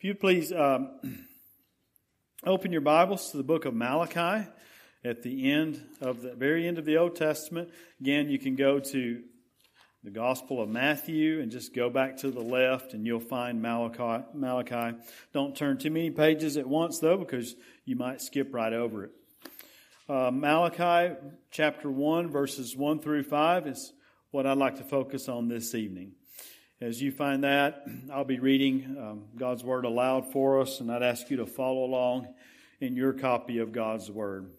If you'd please um, open your Bibles to the book of Malachi at the end of the very end of the Old Testament. Again, you can go to the Gospel of Matthew and just go back to the left and you'll find Malachi. Malachi. Don't turn too many pages at once though because you might skip right over it. Uh, Malachi chapter 1 verses 1 through 5 is what I'd like to focus on this evening. As you find that, I'll be reading um, God's Word aloud for us, and I'd ask you to follow along in your copy of God's Word.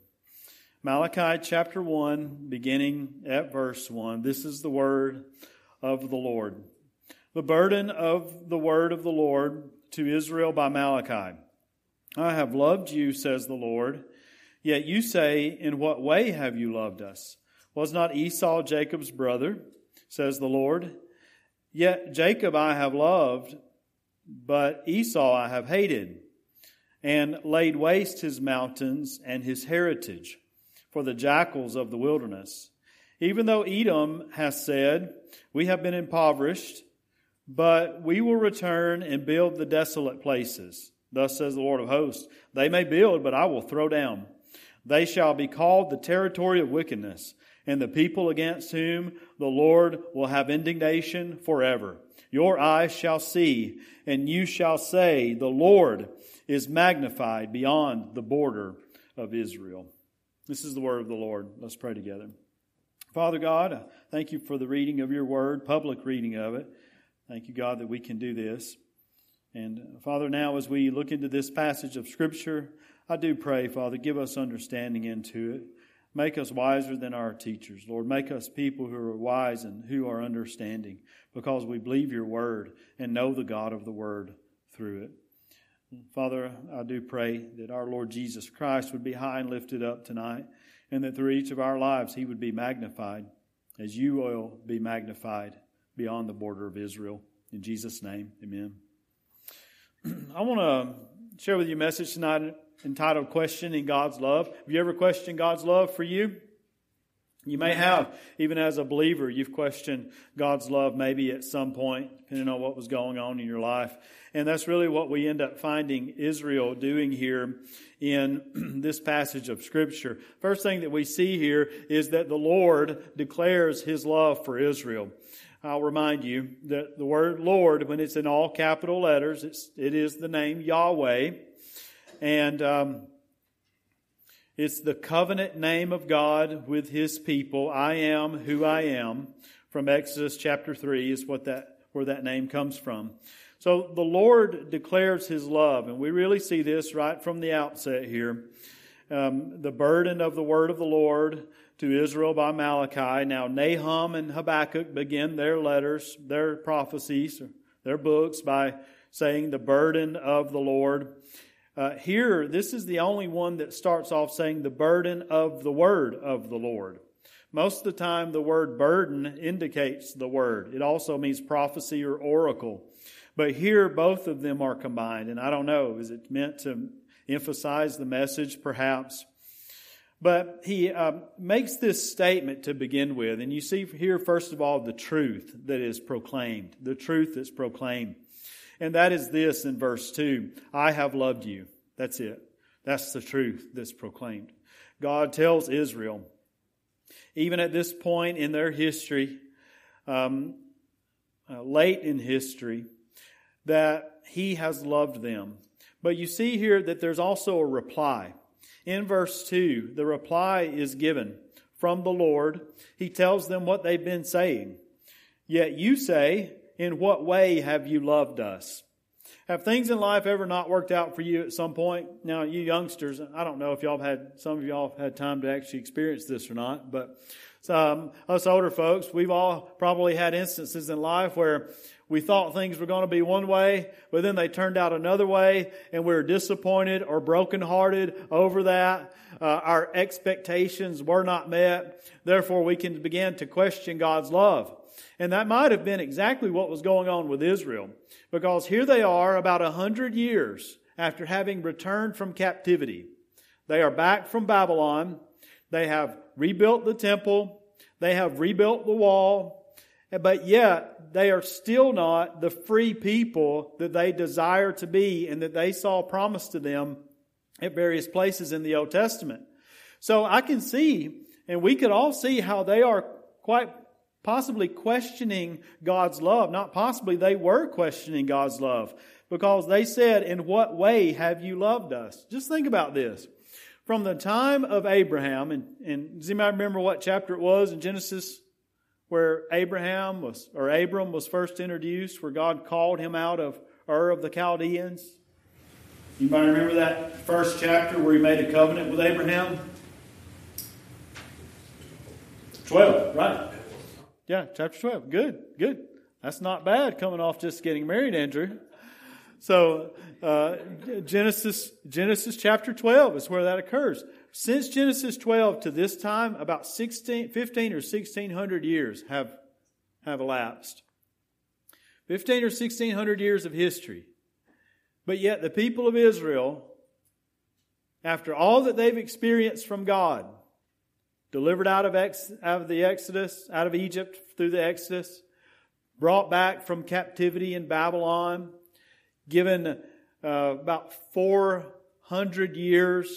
Malachi chapter 1, beginning at verse 1. This is the Word of the Lord. The burden of the Word of the Lord to Israel by Malachi. I have loved you, says the Lord. Yet you say, In what way have you loved us? Was not Esau Jacob's brother? says the Lord. Yet Jacob I have loved, but Esau I have hated, and laid waste his mountains and his heritage for the jackals of the wilderness. Even though Edom has said, We have been impoverished, but we will return and build the desolate places. Thus says the Lord of hosts, They may build, but I will throw down. They shall be called the territory of wickedness and the people against whom the Lord will have indignation forever. Your eyes shall see, and you shall say, The Lord is magnified beyond the border of Israel. This is the word of the Lord. Let's pray together. Father God, thank you for the reading of your word, public reading of it. Thank you, God, that we can do this. And Father, now as we look into this passage of Scripture, I do pray, Father, give us understanding into it. Make us wiser than our teachers. Lord, make us people who are wise and who are understanding because we believe your word and know the God of the word through it. Father, I do pray that our Lord Jesus Christ would be high and lifted up tonight and that through each of our lives he would be magnified as you will be magnified beyond the border of Israel. In Jesus' name, amen. I want to share with you a message tonight entitled Questioning God's Love. Have you ever questioned God's love for you? You may have, even as a believer, you've questioned God's love maybe at some point, depending on what was going on in your life. And that's really what we end up finding Israel doing here in this passage of Scripture. First thing that we see here is that the Lord declares his love for Israel. I'll remind you that the word Lord, when it's in all capital letters, it's, it is the name Yahweh. And um, it's the covenant name of God with his people. I am who I am. From Exodus chapter 3 is what that, where that name comes from. So the Lord declares his love, and we really see this right from the outset here. Um, the burden of the word of the Lord to Israel by Malachi. Now, Nahum and Habakkuk begin their letters, their prophecies, their books by saying the burden of the Lord. Uh, here, this is the only one that starts off saying the burden of the word of the Lord. Most of the time, the word burden indicates the word. It also means prophecy or oracle. But here, both of them are combined. And I don't know, is it meant to emphasize the message, perhaps? But he uh, makes this statement to begin with. And you see here, first of all, the truth that is proclaimed. The truth that's proclaimed. And that is this in verse 2 I have loved you. That's it. That's the truth that's proclaimed. God tells Israel, even at this point in their history, um, uh, late in history, that He has loved them. But you see here that there's also a reply. In verse 2, the reply is given from the Lord. He tells them what they've been saying. Yet you say, in what way have you loved us? Have things in life ever not worked out for you at some point? Now, you youngsters, I don't know if y'all have had, some of y'all have had time to actually experience this or not, but um, us older folks, we've all probably had instances in life where we thought things were going to be one way, but then they turned out another way, and we were disappointed or brokenhearted over that. Uh, our expectations were not met. Therefore, we can begin to question God's love. And that might have been exactly what was going on with Israel. Because here they are about a hundred years after having returned from captivity. They are back from Babylon. They have rebuilt the temple. They have rebuilt the wall. but yet they are still not the free people that they desire to be and that they saw promised to them at various places in the Old Testament. So I can see, and we could all see how they are quite possibly questioning God's love. Not possibly, they were questioning God's love because they said, In what way have you loved us? Just think about this. From the time of Abraham, and, and does anybody remember what chapter it was in Genesis where Abraham was, or Abram was first introduced, where God called him out of Ur of the Chaldeans? You might remember that first chapter where he made a covenant with Abraham? 12, right. Yeah, chapter 12. Good, good. That's not bad coming off just getting married, Andrew. So, uh, Genesis, Genesis chapter 12 is where that occurs. Since Genesis 12 to this time, about 16, 15 or 1600 years have, have elapsed. 15 or 1600 years of history. But yet the people of Israel, after all that they've experienced from God, delivered out of, ex, out of the Exodus, out of Egypt through the Exodus, brought back from captivity in Babylon, given uh, about 400 years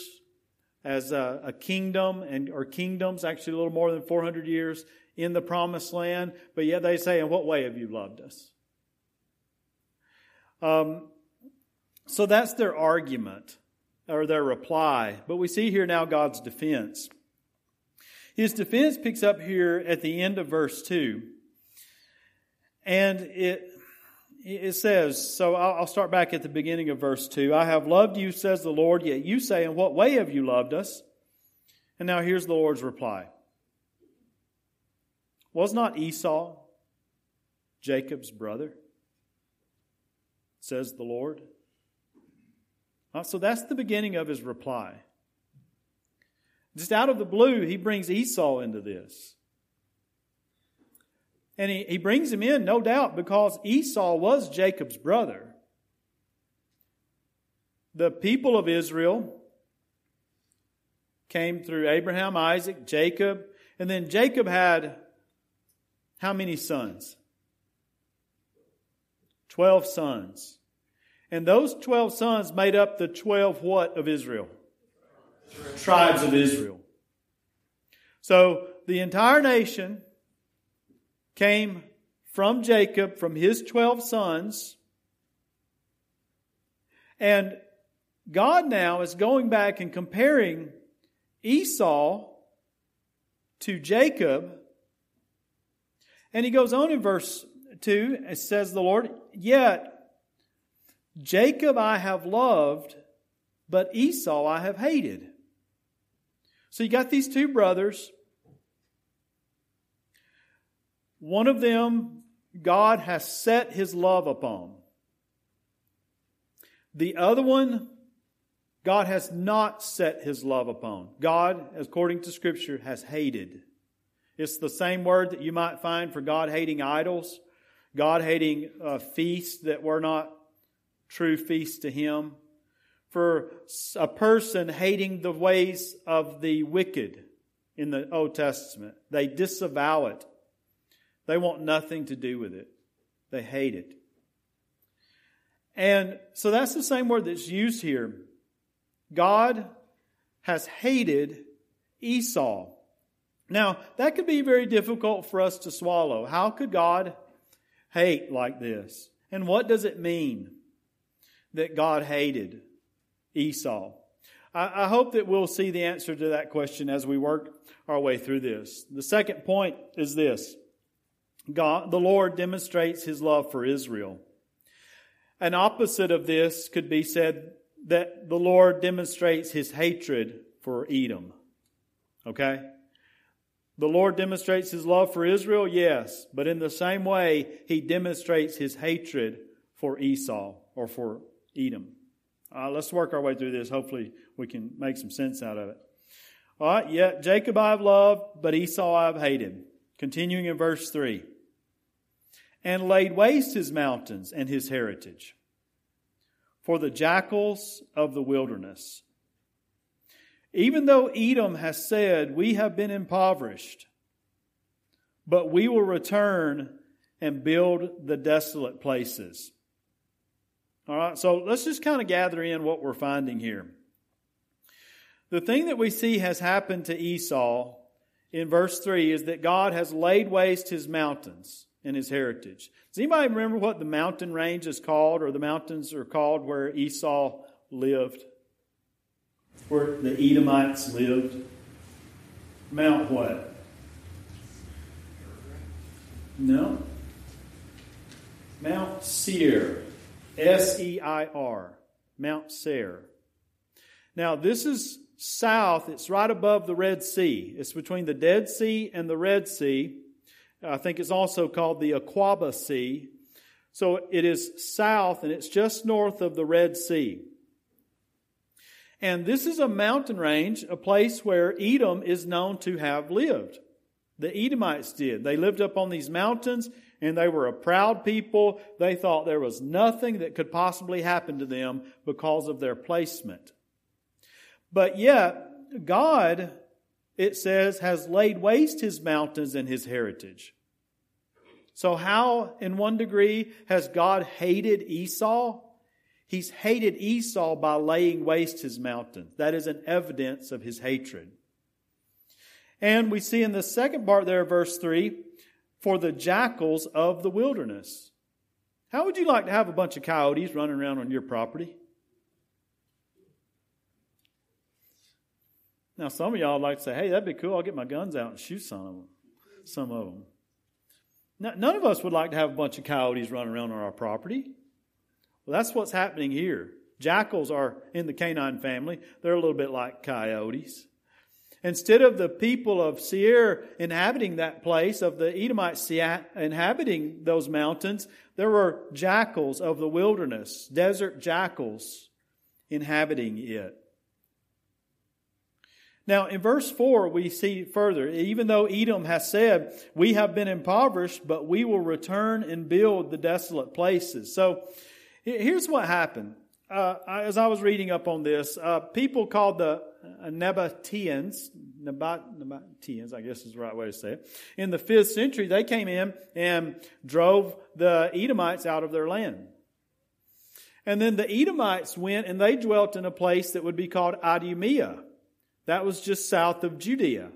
as a, a, kingdom and or kingdoms, actually a little more than 400 years in the promised land. But yet they say, "In what way have you loved us?" Um, so that's their argument or their reply. But we see here now God's defense. His defense picks up here at the end of verse 2. And it, it says, so I'll start back at the beginning of verse 2. I have loved you, says the Lord, yet you say, In what way have you loved us? And now here's the Lord's reply Was not Esau Jacob's brother? Says the Lord. So that's the beginning of his reply. Just out of the blue, he brings Esau into this. And he, he brings him in, no doubt, because Esau was Jacob's brother. The people of Israel came through Abraham, Isaac, Jacob, and then Jacob had how many sons? Twelve sons. And those twelve sons made up the twelve what of Israel? Tribes of Israel. So the entire nation came from Jacob, from his 12 sons. And God now is going back and comparing Esau to Jacob. And he goes on in verse 2, and says the Lord, Yet Jacob I have loved, but Esau I have hated. So you got these two brothers One of them God has set his love upon. The other one, God has not set his love upon. God, according to Scripture, has hated. It's the same word that you might find for God hating idols, God hating uh, feasts that were not true feasts to Him, for a person hating the ways of the wicked in the Old Testament. They disavow it. They want nothing to do with it. They hate it. And so that's the same word that's used here. God has hated Esau. Now, that could be very difficult for us to swallow. How could God hate like this? And what does it mean that God hated Esau? I, I hope that we'll see the answer to that question as we work our way through this. The second point is this God, the Lord demonstrates his love for Israel. An opposite of this could be said that the Lord demonstrates his hatred for Edom. Okay? The Lord demonstrates his love for Israel, yes, but in the same way, he demonstrates his hatred for Esau or for Edom. Uh, let's work our way through this. Hopefully, we can make some sense out of it. All right, yeah, Jacob I've loved, but Esau I've hated. Continuing in verse 3 and laid waste his mountains and his heritage for the jackals of the wilderness. Even though Edom has said, We have been impoverished, but we will return and build the desolate places. All right, so let's just kind of gather in what we're finding here. The thing that we see has happened to Esau in verse 3 is that God has laid waste his mountains and his heritage. Does anybody remember what the mountain range is called or the mountains are called where Esau lived? Where the Edomites lived? Mount what? No. Mount Seir. S E I R. Mount Seir. Now, this is south, it's right above the Red Sea. It's between the Dead Sea and the Red Sea. I think it's also called the Aquaba Sea. So it is south and it's just north of the Red Sea. And this is a mountain range, a place where Edom is known to have lived. The Edomites did. They lived up on these mountains and they were a proud people. They thought there was nothing that could possibly happen to them because of their placement. But yet, God, it says, has laid waste his mountains and his heritage. So, how, in one degree, has God hated Esau? He's hated Esau by laying waste his mountains. That is an evidence of his hatred. And we see in the second part there, verse 3, for the jackals of the wilderness. How would you like to have a bunch of coyotes running around on your property? Now, some of y'all like to say, hey, that'd be cool. I'll get my guns out and shoot some of them. Some of them. Now, none of us would like to have a bunch of coyotes running around on our property. Well, that's what's happening here. Jackals are in the canine family. They're a little bit like coyotes. Instead of the people of Seir inhabiting that place, of the Edomites inhabiting those mountains, there were jackals of the wilderness, desert jackals inhabiting it. Now, in verse 4, we see further, even though Edom has said, We have been impoverished, but we will return and build the desolate places. So, here's what happened. Uh, as I was reading up on this, uh, people called the Uh, Nabateans, Nabat, Nabateans, I guess is the right way to say it, in the 5th century, they came in and drove the Edomites out of their land. And then the Edomites went and they dwelt in a place that would be called Idumea. That was just south of Judea.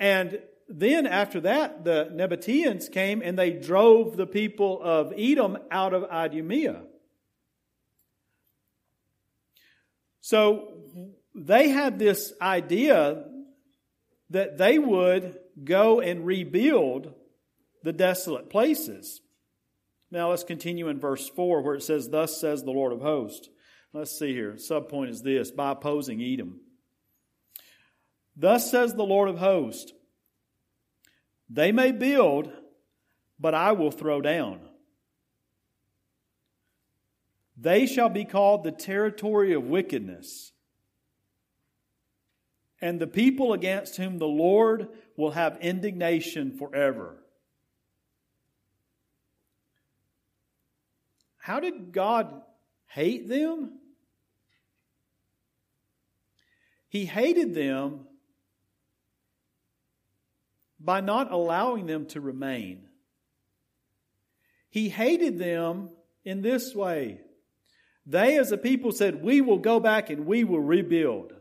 And then after that, the Nabateans came and they drove the people of Edom out of Idumea. So they had this idea that they would go and rebuild the desolate places. Now let's continue in verse 4 where it says, Thus says the Lord of hosts. Let's see here. Subpoint is this by opposing Edom. Thus says the Lord of hosts They may build, but I will throw down. They shall be called the territory of wickedness, and the people against whom the Lord will have indignation forever. How did God hate them? He hated them by not allowing them to remain. He hated them in this way. They, as a people, said, We will go back and we will rebuild.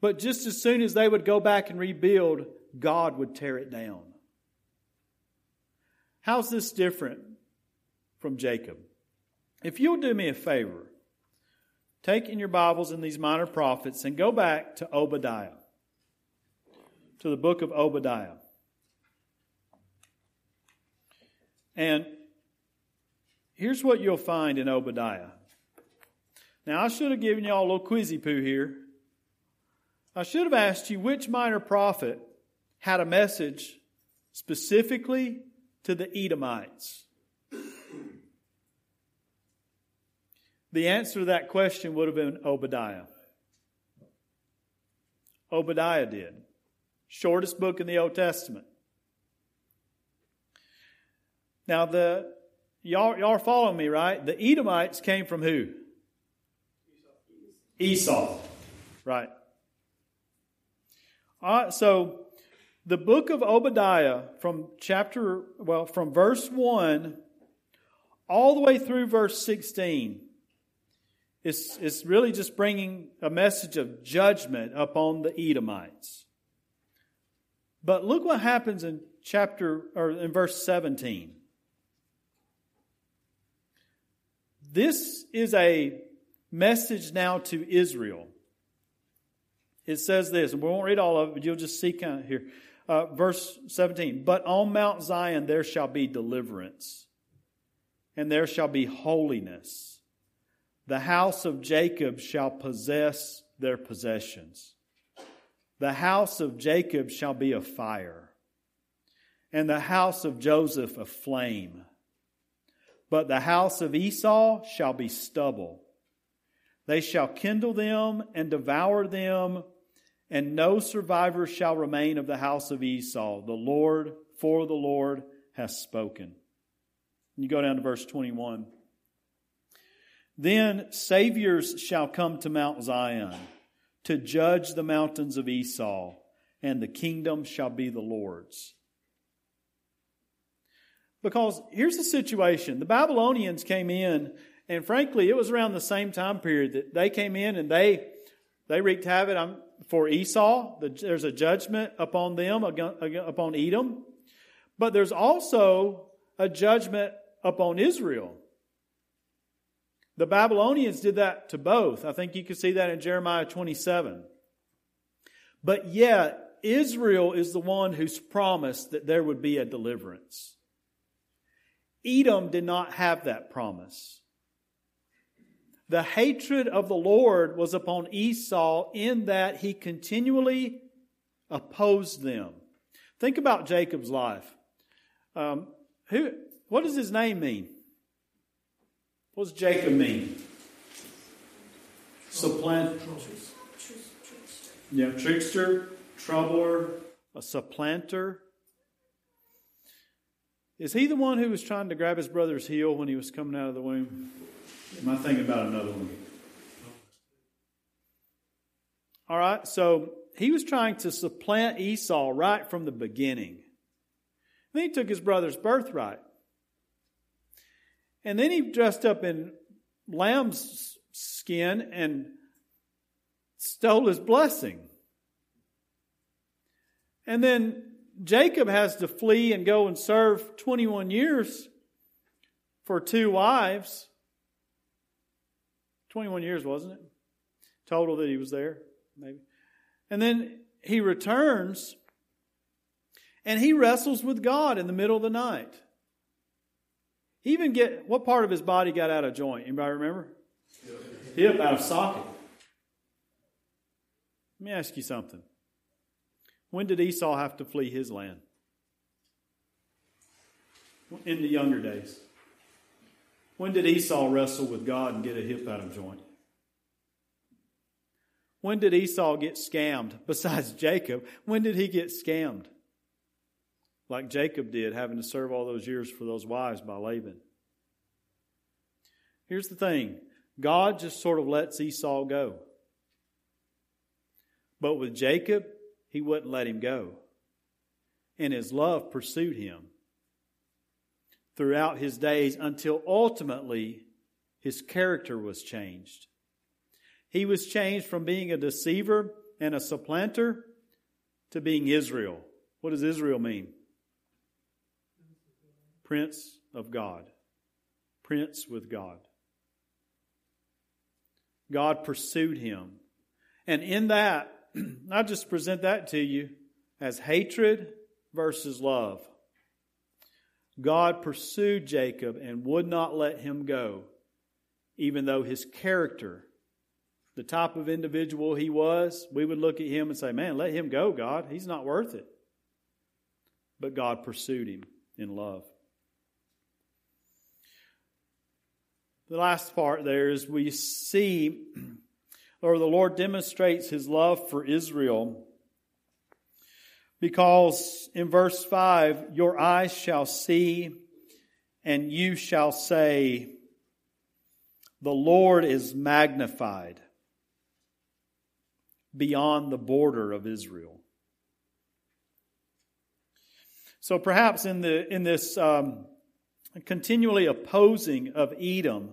But just as soon as they would go back and rebuild, God would tear it down. How's this different from Jacob? If you'll do me a favor, take in your Bibles in these minor prophets and go back to Obadiah, to the book of Obadiah. And here's what you'll find in Obadiah. Now, I should have given you all a little quizzy poo here. I should have asked you which minor prophet had a message specifically to the Edomites. The answer to that question would have been Obadiah. Obadiah did. Shortest book in the Old Testament. Now the y'all y'all are following me, right? The Edomites came from who? Esau. Right. All right, so The book of Obadiah from chapter, well, from verse 1 all the way through verse 16 is, is really just bringing a message of judgment upon the Edomites. But look what happens in chapter or in verse 17. This is a message now to Israel. It says this, and we won't read all of it, but you'll just see kind of here. Uh, verse 17. But on Mount Zion there shall be deliverance, and there shall be holiness. The house of Jacob shall possess their possessions. The house of Jacob shall be a fire, and the house of Joseph a flame. But the house of Esau shall be stubble. They shall kindle them and devour them, and no survivor shall remain of the house of Esau. The Lord, for the Lord, has spoken. You go down to verse 21. Then saviors shall come to Mount Zion to judge the mountains of Esau, and the kingdom shall be the Lord's. Because here's the situation the Babylonians came in, and frankly, it was around the same time period that they came in and they, they wreaked havoc for Esau. There's a judgment upon them, upon Edom. But there's also a judgment upon Israel. The Babylonians did that to both. I think you can see that in Jeremiah 27. But yet, Israel is the one who's promised that there would be a deliverance. Edom did not have that promise. The hatred of the Lord was upon Esau in that he continually opposed them. Think about Jacob's life. Um, who, what does his name mean? What does Jacob mean? Supplant. Yeah, trickster, troubler, a supplanter. Is he the one who was trying to grab his brother's heel when he was coming out of the womb? Am I thinking about another one? All right, so he was trying to supplant Esau right from the beginning. Then he took his brother's birthright. And then he dressed up in lamb's skin and stole his blessing. And then Jacob has to flee and go and serve 21 years for two wives. 21 years, wasn't it? Total that he was there, maybe. And then he returns and he wrestles with God in the middle of the night. He even get what part of his body got out of joint? Anybody remember? Hip out of socket. Let me ask you something. When did Esau have to flee his land? In the younger days. When did Esau wrestle with God and get a hip out of joint? When did Esau get scammed? Besides Jacob, when did he get scammed? like Jacob did, having to serve all those years for those wives by Laban. Here's the thing God just sort of lets Esau go. But with Jacob, he wouldn't let him go. And his love pursued him throughout his days until ultimately his character was changed. He was changed from being a deceiver and a supplanter to being Israel. What does Israel mean? Prince of God. Prince with God. God pursued him. And in that, I just present that to you as hatred versus love. God pursued Jacob and would not let him go, even though his character, the type of individual he was, we would look at him and say, Man, let him go, God. He's not worth it. But God pursued him in love. The last part there is we see, or the Lord demonstrates his love for Israel because in verse 5, your eyes shall see and you shall say, the Lord is magnified beyond the border of Israel. So perhaps in, the, in this um, continually opposing of Edom,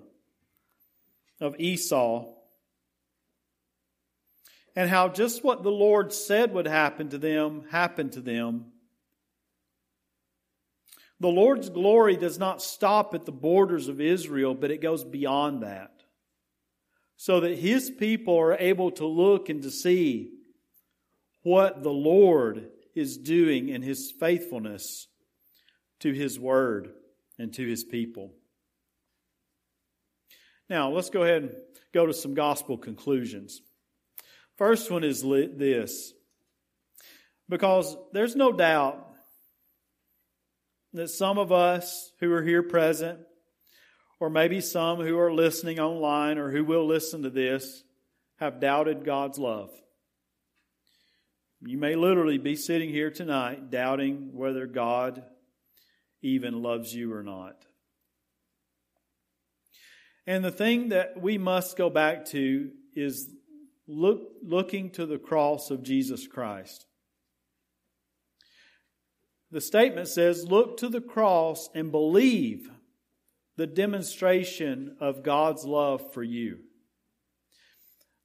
of Esau, and how just what the Lord said would happen to them happened to them. The Lord's glory does not stop at the borders of Israel, but it goes beyond that. So that His people are able to look and to see what the Lord is doing in His faithfulness to His Word and to His people. Now, let's go ahead and go to some gospel conclusions. First one is this because there's no doubt that some of us who are here present, or maybe some who are listening online or who will listen to this, have doubted God's love. You may literally be sitting here tonight doubting whether God even loves you or not. And the thing that we must go back to is look, looking to the cross of Jesus Christ. The statement says, Look to the cross and believe the demonstration of God's love for you.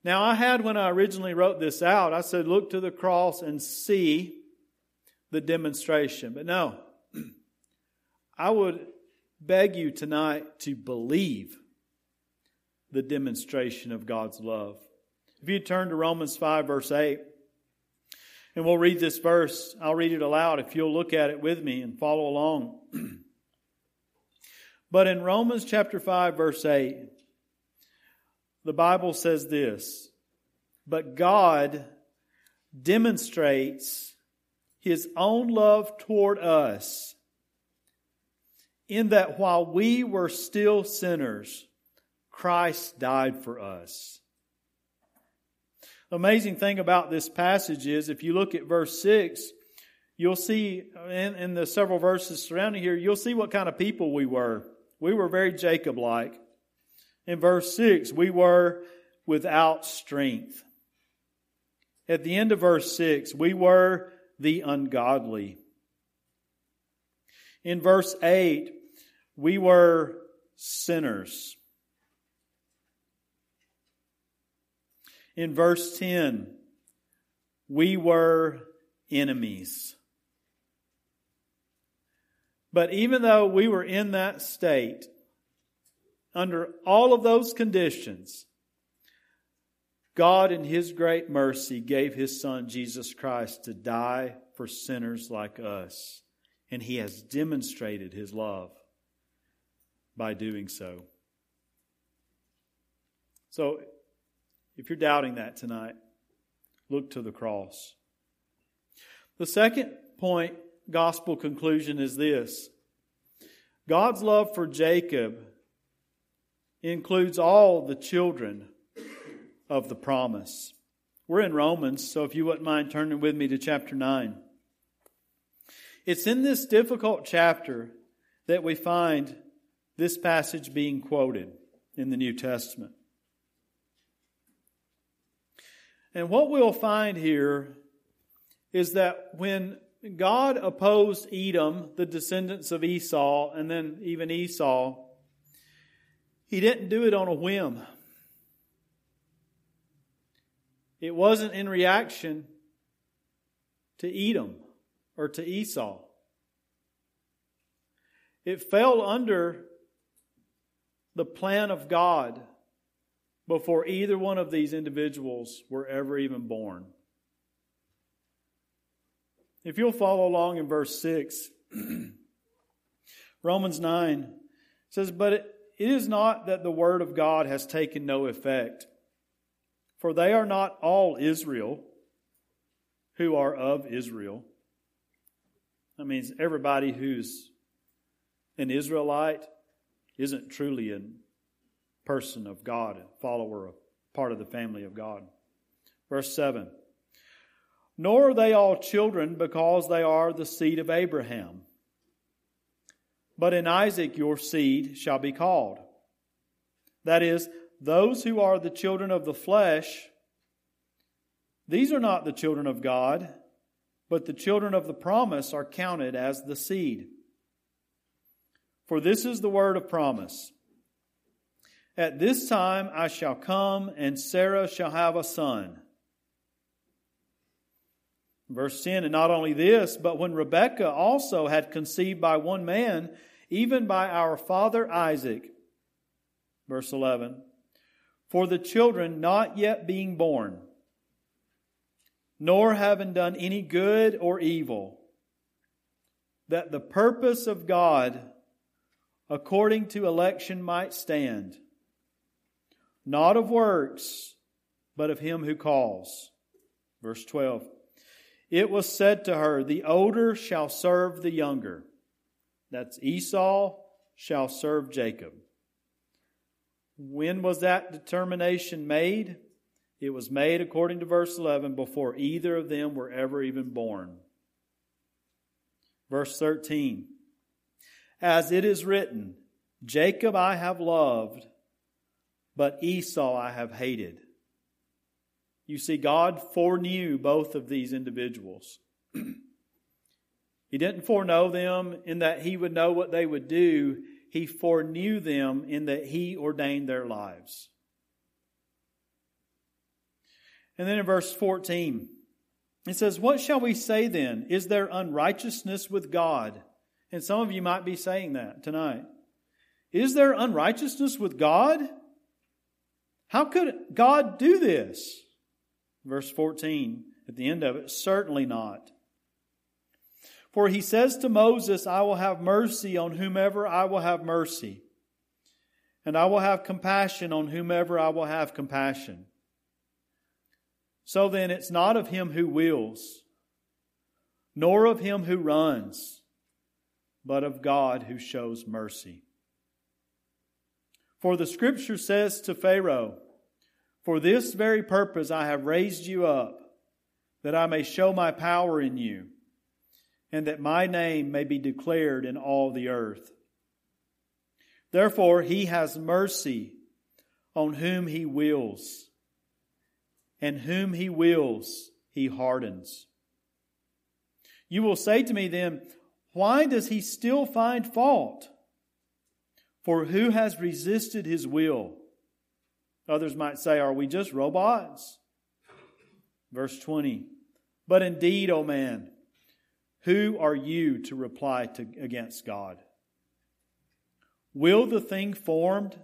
Now, I had when I originally wrote this out, I said, Look to the cross and see the demonstration. But no, I would beg you tonight to believe the demonstration of God's love. If you turn to Romans 5, verse 8, and we'll read this verse, I'll read it aloud if you'll look at it with me and follow along. but in Romans chapter 5, verse 8, the Bible says this But God demonstrates his own love toward us in that while we were still sinners, Christ died for us. The amazing thing about this passage is if you look at verse 6, you'll see in, in the several verses surrounding here, you'll see what kind of people we were. We were very Jacob like. In verse 6, we were without strength. At the end of verse 6, we were the ungodly. In verse 8, we were sinners. In verse 10, we were enemies. But even though we were in that state, under all of those conditions, God, in His great mercy, gave His Son, Jesus Christ, to die for sinners like us. And He has demonstrated His love by doing so. So, if you're doubting that tonight, look to the cross. The second point, gospel conclusion, is this God's love for Jacob includes all the children of the promise. We're in Romans, so if you wouldn't mind turning with me to chapter 9. It's in this difficult chapter that we find this passage being quoted in the New Testament. And what we'll find here is that when God opposed Edom, the descendants of Esau, and then even Esau, he didn't do it on a whim. It wasn't in reaction to Edom or to Esau. It fell under the plan of God before either one of these individuals were ever even born. If you'll follow along in verse 6, Romans 9 says, But it is not that the word of God has taken no effect, for they are not all Israel who are of Israel. That means everybody who's an Israelite isn't truly an person of God, a follower, a part of the family of God. Verse 7 Nor are they all children because they are the seed of Abraham. But in Isaac your seed shall be called. That is, those who are the children of the flesh, these are not the children of God, but the children of the promise are counted as the seed. For this is the word of promise. At this time I shall come, and Sarah shall have a son. Verse 10 And not only this, but when Rebekah also had conceived by one man, even by our father Isaac. Verse 11 For the children not yet being born, nor having done any good or evil, that the purpose of God according to election might stand, not of works, but of him who calls. Verse 12. It was said to her, The older shall serve the younger. That's Esau shall serve Jacob. When was that determination made? It was made, according to verse 11, before either of them were ever even born. Verse 13 As it is written, Jacob I have loved, but Esau I have hated. You see, God foreknew both of these individuals. he didn't foreknow them in that He would know what they would do, He foreknew them in that He ordained their lives. And then in verse 14, it says, What shall we say then? Is there unrighteousness with God? And some of you might be saying that tonight. Is there unrighteousness with God? How could God do this? Verse 14, at the end of it, certainly not. For he says to Moses, I will have mercy on whomever I will have mercy, and I will have compassion on whomever I will have compassion. So then, it's not of him who wills, nor of him who runs, but of God who shows mercy. For the scripture says to Pharaoh, For this very purpose I have raised you up, that I may show my power in you, and that my name may be declared in all the earth. Therefore, he has mercy on whom he wills and whom he wills, he hardens. You will say to me then, why does he still find fault? For who has resisted his will? Others might say, Are we just robots? Verse 20. But indeed, O man, who are you to reply to, against God? Will the thing formed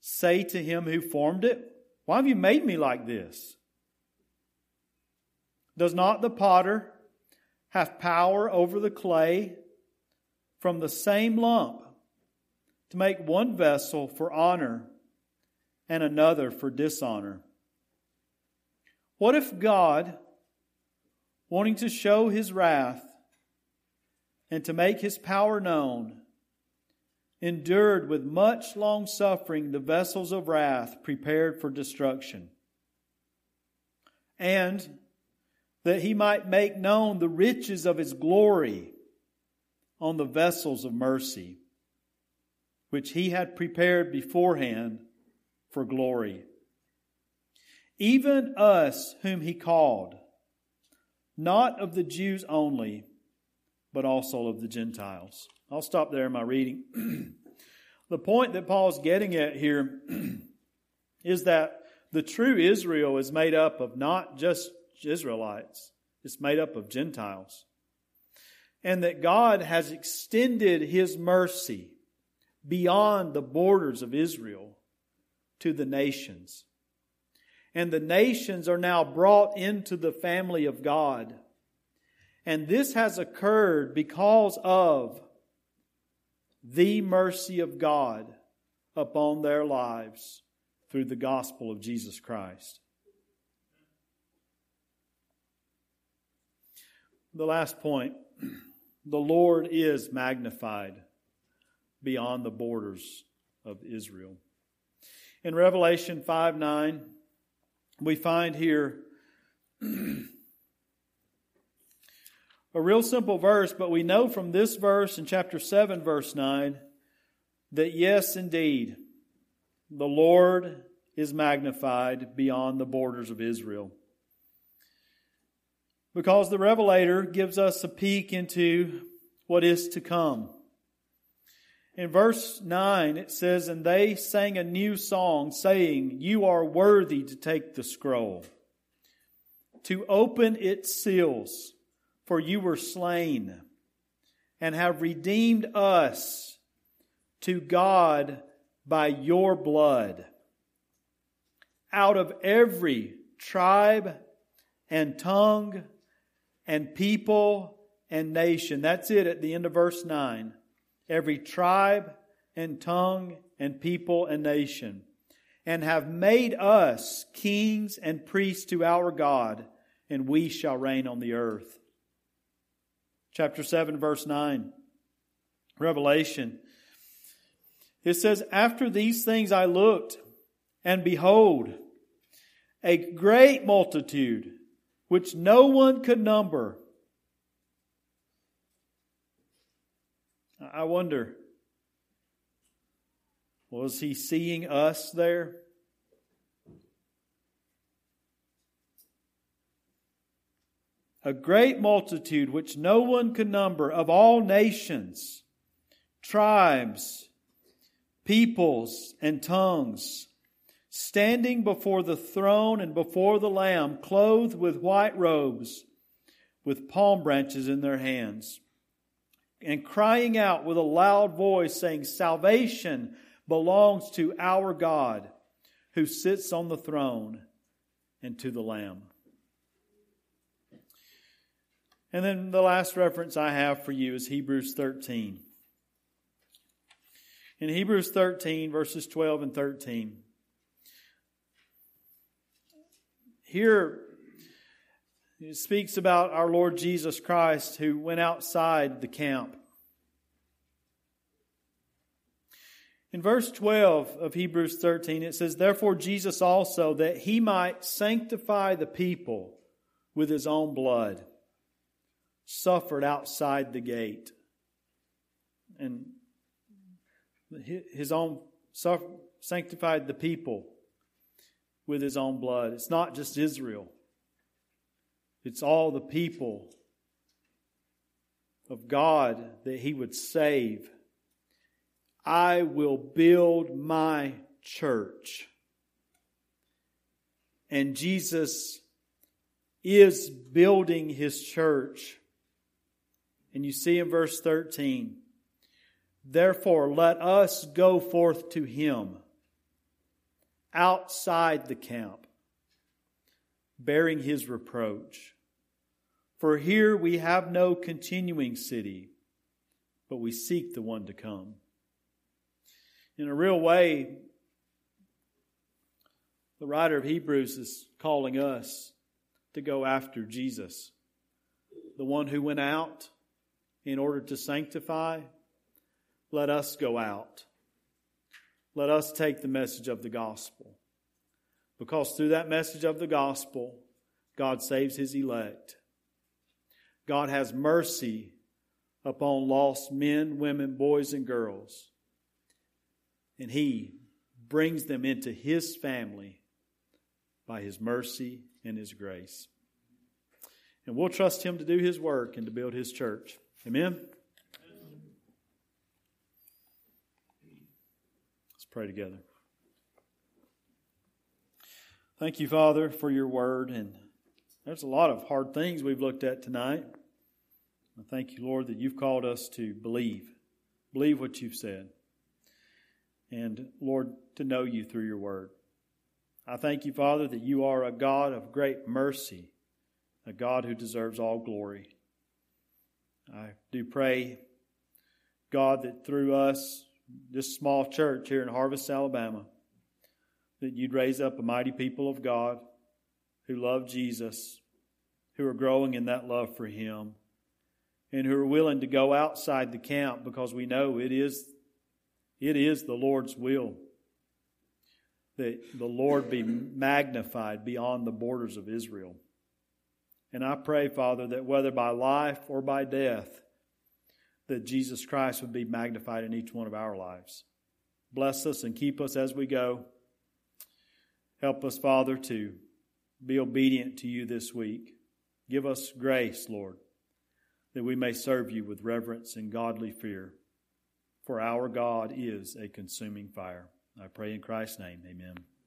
say to him who formed it, Why have you made me like this? Does not the potter have power over the clay from the same lump to make one vessel for honor and another for dishonor? What if God, wanting to show his wrath and to make his power known, endured with much long suffering the vessels of wrath prepared for destruction? And that he might make known the riches of his glory on the vessels of mercy, which he had prepared beforehand for glory. Even us whom he called, not of the Jews only, but also of the Gentiles. I'll stop there in my reading. the point that Paul's getting at here is that the true Israel is made up of not just Israelites, it's made up of Gentiles. And that God has extended His mercy beyond the borders of Israel to the nations. And the nations are now brought into the family of God. And this has occurred because of the mercy of God upon their lives through the gospel of Jesus Christ. The last point the Lord is magnified beyond the borders of Israel. In Revelation 5 9, we find here a real simple verse, but we know from this verse in chapter 7, verse 9, that yes, indeed, the Lord is magnified beyond the borders of Israel. because the Revelator gives us a peek into what is to come. In verse 9, it says, And they sang a new song, saying, You are worthy to take the scroll, to open its seals, for you were slain, and have redeemed us to God by your blood out of every tribe and tongue and people and nation. That's it at the end of verse 9. Every tribe and tongue and people and nation. And have made us kings and priests to our God, and we shall reign on the earth. Chapter 7, verse 9. Revelation. It says, After these things I looked, and behold, a great multitude, which no one could number. I wonder, was he seeing us there? A great multitude which no one could number of all nations, tribes, peoples, and tongues standing before the throne and before the Lamb, clothed with white robes, with palm branches in their hands, and crying out with a loud voice, saying, Salvation belongs to our God who sits on the throne and to the Lamb. And then the last reference I have for you is Hebrews 13. In Hebrews 13, verses 12 and 13, Here, it speaks about our Lord Jesus Christ who went outside the camp. In verse 12 of Hebrews 13, it says, Therefore Jesus also, that he might sanctify the people with his own blood, suffered outside the gate. And his own sanctified the people with his own blood. It's not just Israel, it's all the people of God that he would save. I will build my church. And Jesus is building his church. And you see in verse 13, therefore let us go forth to him outside the camp, bearing his reproach. For here we have no continuing city, but we seek the one to come. In a real way, the writer of Hebrews is calling us to go after Jesus, the one who went out in order to sanctify. Let us go out let us take the message of the gospel. Because through that message of the gospel, God saves his elect. God has mercy upon lost men, women, boys, and girls. And he brings them into his family by his mercy and his grace. And we'll trust him to do his work and to build his church. Amen. Let's pray together. Thank you, Father, for your word. And there's a lot of hard things we've looked at tonight. I thank you, Lord, that you've called us to believe. Believe what you've said. And, Lord, to know you through your word. I thank you, Father, that you are a God of great mercy, a God who deserves all glory. I do pray, God, that through us this small church here in Harvest, Alabama, that you'd raise up a mighty people of God who love Jesus, who are growing in that love for Him, and who are willing to go outside the camp because we know it is, it is the Lord's will that the Lord be magnified beyond the borders of Israel. And I pray, Father, that whether by life or by death, that Jesus Christ would be magnified in each one of our lives. Bless us and keep us as we go. Help us, Father, to be obedient to you this week. Give us grace, Lord, that we may serve you with reverence and godly fear. For our God is a consuming fire. I pray in Christ's name, amen.